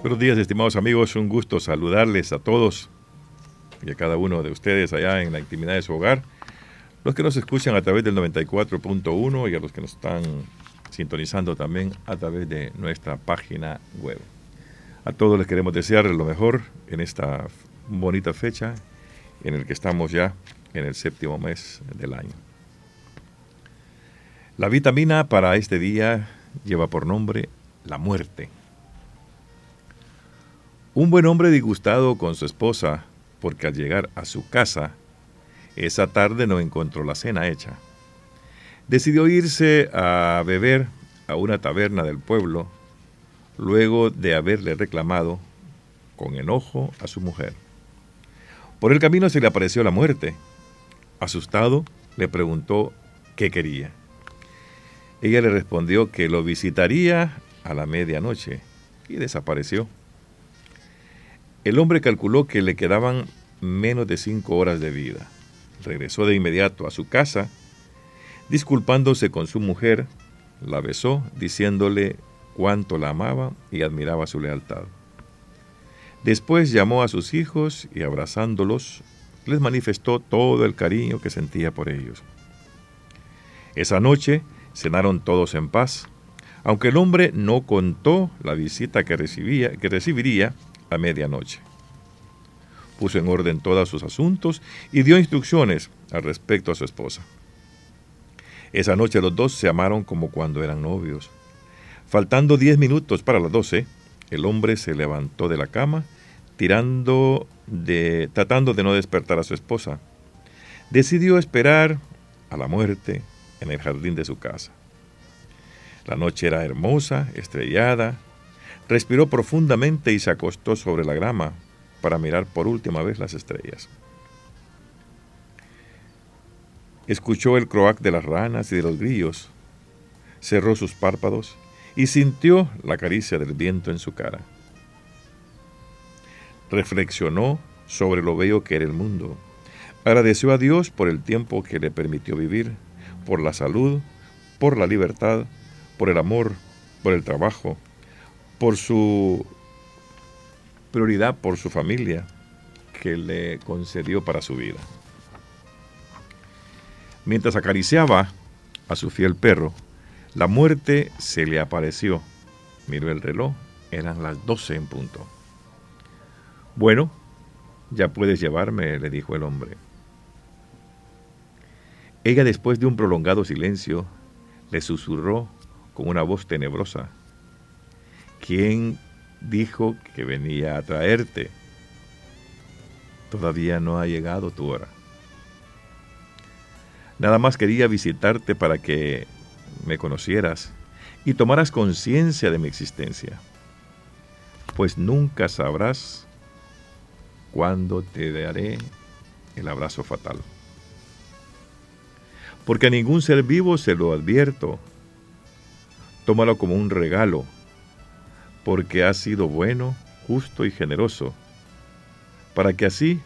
Buenos días, estimados amigos. Un gusto saludarles a todos y a cada uno de ustedes allá en la intimidad de su hogar. Los que nos escuchan a través del 94.1 y a los que nos están sintonizando también a través de nuestra página web. A todos les queremos desear lo mejor en esta bonita fecha en el que estamos ya en el séptimo mes del año. La vitamina para este día lleva por nombre la muerte. Un buen hombre disgustado con su esposa porque al llegar a su casa, esa tarde no encontró la cena hecha. Decidió irse a beber a una taberna del pueblo luego de haberle reclamado con enojo a su mujer. Por el camino se le apareció la muerte. Asustado, le preguntó qué quería. Ella le respondió que lo visitaría a la medianoche y desapareció. El hombre calculó que le quedaban menos de cinco horas de vida. Regresó de inmediato a su casa, disculpándose con su mujer, la besó, diciéndole cuánto la amaba y admiraba su lealtad. Después llamó a sus hijos y abrazándolos, les manifestó todo el cariño que sentía por ellos. Esa noche cenaron todos en paz, aunque el hombre no contó la visita que, recibía, que recibiría a medianoche. Puso en orden todos sus asuntos y dio instrucciones al respecto a su esposa. Esa noche los dos se amaron como cuando eran novios. Faltando diez minutos para las doce, el hombre se levantó de la cama, tirando de, tratando de no despertar a su esposa. Decidió esperar a la muerte en el jardín de su casa. La noche era hermosa, estrellada, Respiró profundamente y se acostó sobre la grama para mirar por última vez las estrellas. Escuchó el croac de las ranas y de los grillos, cerró sus párpados y sintió la caricia del viento en su cara. Reflexionó sobre lo bello que era el mundo. Agradeció a Dios por el tiempo que le permitió vivir, por la salud, por la libertad, por el amor, por el trabajo, por su prioridad, por su familia que le concedió para su vida. Mientras acariciaba a su fiel perro, la muerte se le apareció. Miró el reloj, eran las doce en punto. Bueno, ya puedes llevarme, le dijo el hombre. Ella, después de un prolongado silencio, le susurró con una voz tenebrosa. ¿Quién dijo que venía a traerte? Todavía no ha llegado tu hora. Nada más quería visitarte para que me conocieras y tomaras conciencia de mi existencia, pues nunca sabrás cuándo te daré el abrazo fatal. Porque a ningún ser vivo se lo advierto. Tómalo como un regalo porque has sido bueno, justo y generoso, para que así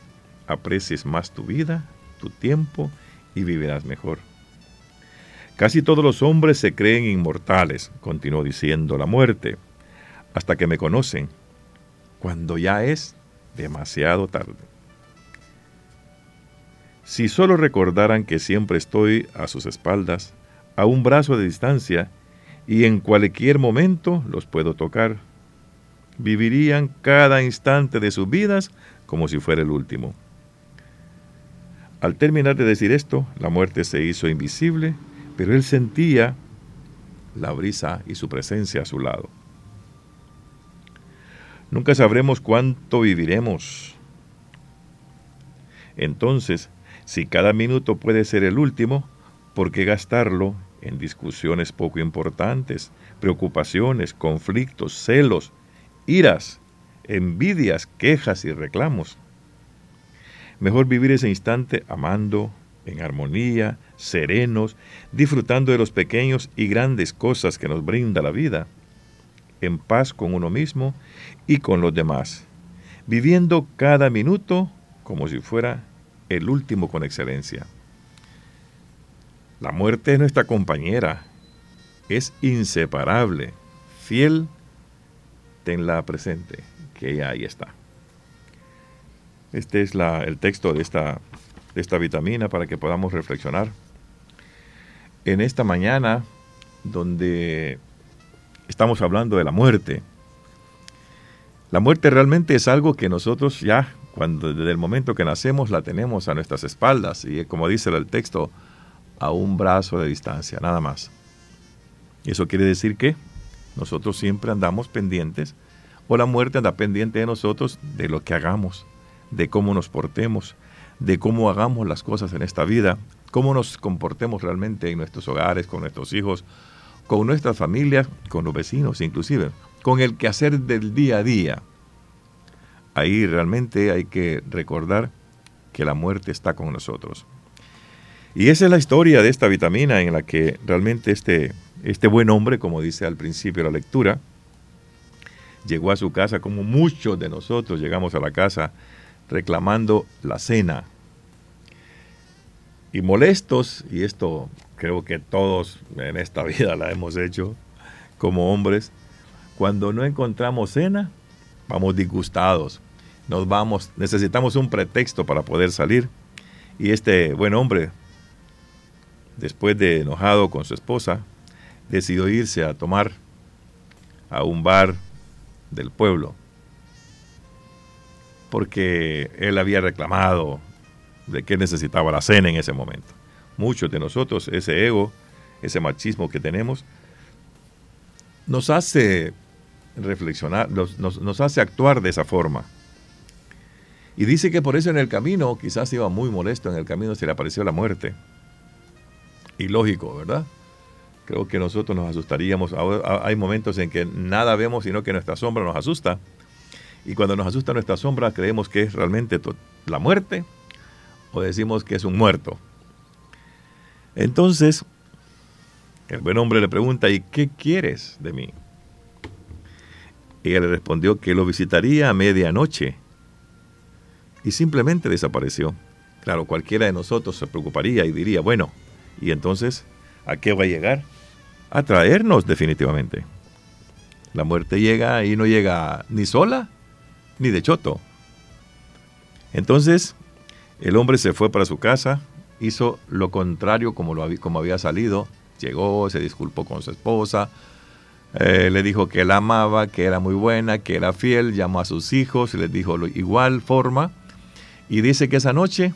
aprecies más tu vida, tu tiempo y vivirás mejor. Casi todos los hombres se creen inmortales, continuó diciendo la muerte, hasta que me conocen, cuando ya es demasiado tarde. Si solo recordaran que siempre estoy a sus espaldas, a un brazo de distancia, y en cualquier momento los puedo tocar. Vivirían cada instante de sus vidas como si fuera el último. Al terminar de decir esto, la muerte se hizo invisible, pero él sentía la brisa y su presencia a su lado. Nunca sabremos cuánto viviremos. Entonces, si cada minuto puede ser el último, ¿por qué gastarlo en discusiones poco importantes, preocupaciones, conflictos, celos, iras, envidias, quejas y reclamos. Mejor vivir ese instante amando, en armonía, serenos, disfrutando de los pequeños y grandes cosas que nos brinda la vida, en paz con uno mismo y con los demás, viviendo cada minuto como si fuera el último con excelencia. La muerte es nuestra compañera, es inseparable, fiel tenla presente, que ahí está. Este es el texto de esta, de esta vitamina para que podamos reflexionar. En esta mañana, donde estamos hablando de la muerte, la muerte realmente es algo que nosotros ya, cuando desde el momento que nacemos, la tenemos a nuestras espaldas y como dice el texto, a un brazo de distancia, nada más. Eso quiere decir que nosotros siempre andamos pendientes, o la muerte anda pendiente de nosotros, de lo que hagamos, de cómo nos portemos, de cómo hagamos las cosas en esta vida, cómo nos comportemos realmente en nuestros hogares, con nuestros hijos, con nuestras familias, con los vecinos inclusive, con el quehacer del día a día. Ahí realmente hay que recordar que la muerte está con nosotros. Y esa es la historia de esta vitamina en la que realmente este, este buen hombre, como dice al principio de la lectura, llegó a su casa como muchos de nosotros llegamos a la casa reclamando la cena. Y molestos, y esto creo que todos en esta vida la hemos hecho como hombres, cuando no encontramos cena, vamos disgustados, nos vamos, necesitamos un pretexto para poder salir. Y este buen hombre después de enojado con su esposa, decidió irse a tomar a un bar del pueblo, porque él había reclamado de que necesitaba la cena en ese momento. Muchos de nosotros, ese ego, ese machismo que tenemos, nos hace reflexionar, nos, nos, hace actuar de esa forma. Y dice que por eso en el camino, quizás iba muy molesto, en el camino se le apareció la muerte ilógico, ¿verdad? Creo que nosotros nos asustaríamos. Hay momentos en que nada vemos, sino que nuestra sombra nos asusta. Y cuando nos asusta nuestra sombra, creemos que es realmente la muerte o decimos que es un muerto. Entonces, el buen hombre le pregunta, ¿y qué quieres de mí? Y ella le respondió que lo visitaría a medianoche. Y simplemente desapareció. Claro, cualquiera de nosotros se preocuparía y diría, bueno, y entonces, ¿a qué va a llegar? A traernos definitivamente. La muerte llega y no llega ni sola ni de choto. Entonces, el hombre se fue para su casa, hizo lo contrario como, lo, como había salido, llegó, se disculpó con su esposa, eh, le dijo que la amaba, que era muy buena, que era fiel, llamó a sus hijos les dijo lo, igual forma. Y dice que esa noche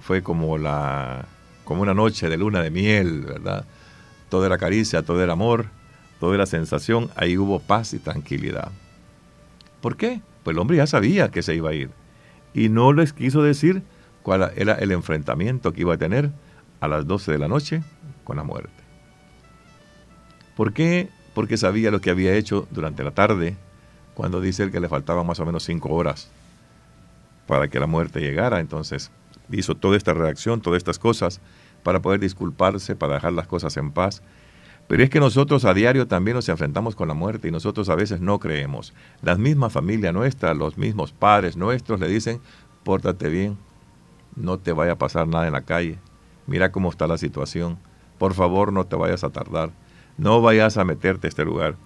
fue como la como una noche de luna de miel, ¿verdad? Todo era caricia, todo era amor, toda era sensación, ahí hubo paz y tranquilidad. ¿Por qué? Pues el hombre ya sabía que se iba a ir y no les quiso decir cuál era el enfrentamiento que iba a tener a las 12 de la noche con la muerte. ¿Por qué? Porque sabía lo que había hecho durante la tarde, cuando dice él que le faltaban más o menos cinco horas para que la muerte llegara. Entonces hizo toda esta reacción, todas estas cosas, para poder disculparse, para dejar las cosas en paz. Pero es que nosotros a diario también nos enfrentamos con la muerte y nosotros a veces no creemos. La misma familia nuestra, los mismos padres nuestros le dicen, pórtate bien, no te vaya a pasar nada en la calle, mira cómo está la situación, por favor no te vayas a tardar, no vayas a meterte a este lugar.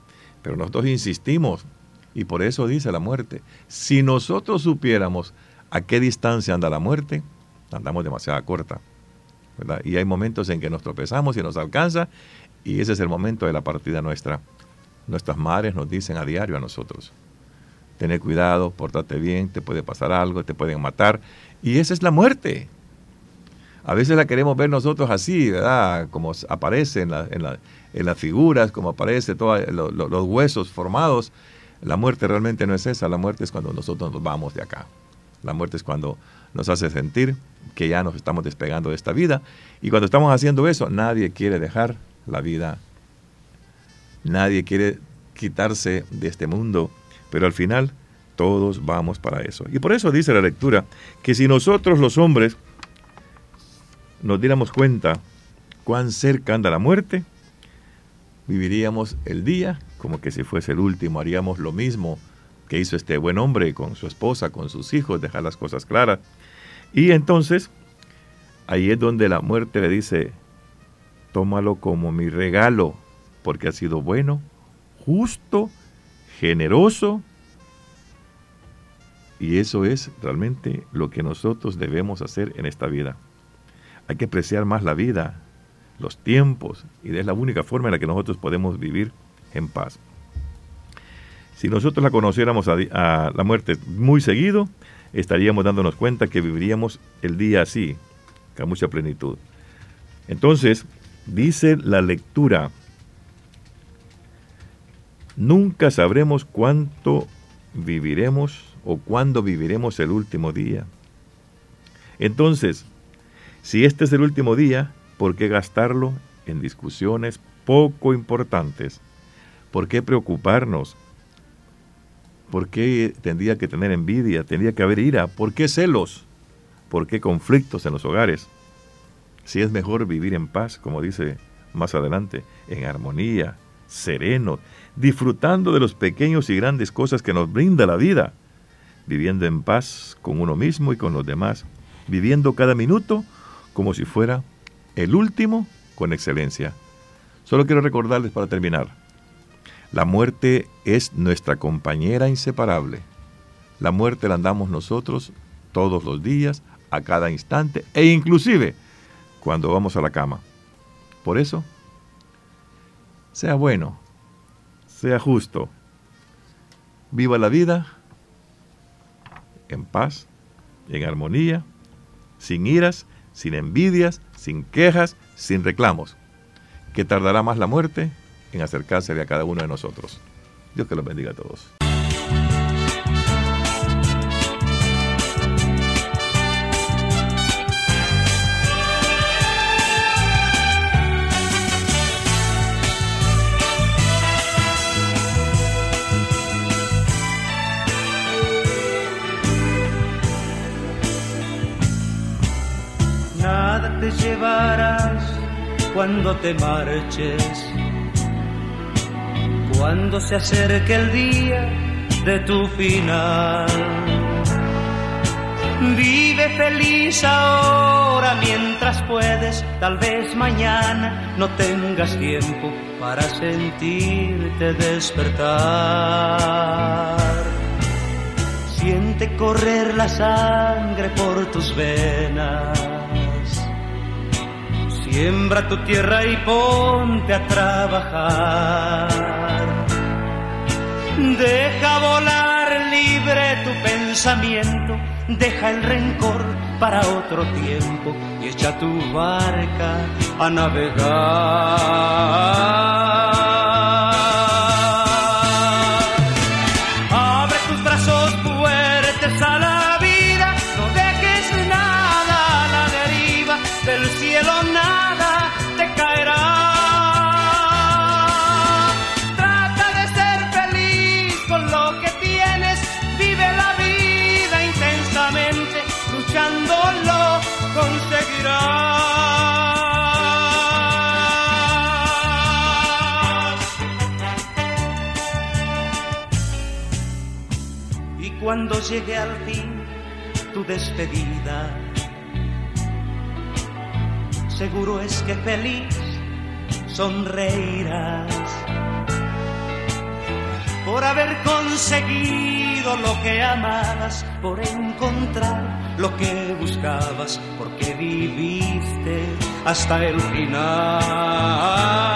Pero nosotros insistimos y por eso dice la muerte, si nosotros supiéramos a qué distancia anda la muerte, andamos demasiado corta. Y hay momentos en que nos tropezamos y nos alcanza y ese es el momento de la partida nuestra. Nuestras madres nos dicen a diario a nosotros, tener cuidado, pórtate bien, te puede pasar algo, te pueden matar y esa es la muerte. A veces la queremos ver nosotros así, ¿verdad? Como aparece en, las figuras, como aparece todos los huesos formados. La muerte realmente no es esa, la muerte es cuando nosotros nos vamos de acá. La muerte es cuando nos hace sentir que ya nos estamos despegando de esta vida. Y cuando estamos haciendo eso, nadie quiere dejar la vida. Nadie quiere quitarse de este mundo. Pero al final todos vamos para eso. Y por eso dice la lectura que si nosotros los hombres nos diéramos cuenta cuán cerca anda la muerte, viviríamos el día como que si fuese el último, haríamos lo mismo que hizo este buen hombre con su esposa, con sus hijos, dejar las cosas claras. Y entonces, ahí es donde la muerte le dice, tómalo como mi regalo, porque ha sido bueno, justo, generoso, y eso es realmente lo que nosotros debemos hacer en esta vida. Hay que apreciar más la vida, los tiempos, y es la única forma en la que nosotros podemos vivir en paz. Si nosotros la conociéramos a, la muerte muy seguido, estaríamos dándonos cuenta que viviríamos el día así, con mucha plenitud. Entonces, dice la lectura, nunca sabremos cuánto viviremos o cuándo viviremos el último día. Entonces, si este es el último día, ¿por qué gastarlo en discusiones poco importantes? ¿Por qué preocuparnos? ¿Por qué tendría que tener envidia? ¿Tendría que haber ira? ¿Por qué celos? ¿Por qué conflictos en los hogares? Si es mejor vivir en paz, como dice más adelante, en armonía, sereno, disfrutando de los pequeños y grandes cosas que nos brinda la vida, viviendo en paz con uno mismo y con los demás, viviendo cada minuto como si fuera el último con excelencia. Solo quiero recordarles para terminar, la muerte es nuestra compañera inseparable. La muerte la andamos nosotros todos los días, a cada instante e inclusive cuando vamos a la cama. Por eso, sea bueno, sea justo, viva la vida en paz, en armonía, sin iras, sin envidias, sin quejas, sin reclamos. Que tardará más la muerte en acercarse a cada uno de nosotros. Dios que los bendiga a todos. te llevarás cuando te marches, cuando se acerque el día de tu final. Vive feliz ahora mientras puedes, tal vez mañana no tengas tiempo para sentirte despertar. Siente correr la sangre por tus venas Siembra tu tierra y ponte a trabajar. Deja volar libre tu pensamiento, deja el rencor para otro tiempo y echa tu barca a navegar. Llegue al fin tu despedida. Seguro es que feliz sonreirás por haber conseguido lo que amabas, por encontrar lo que buscabas, porque viviste hasta el final.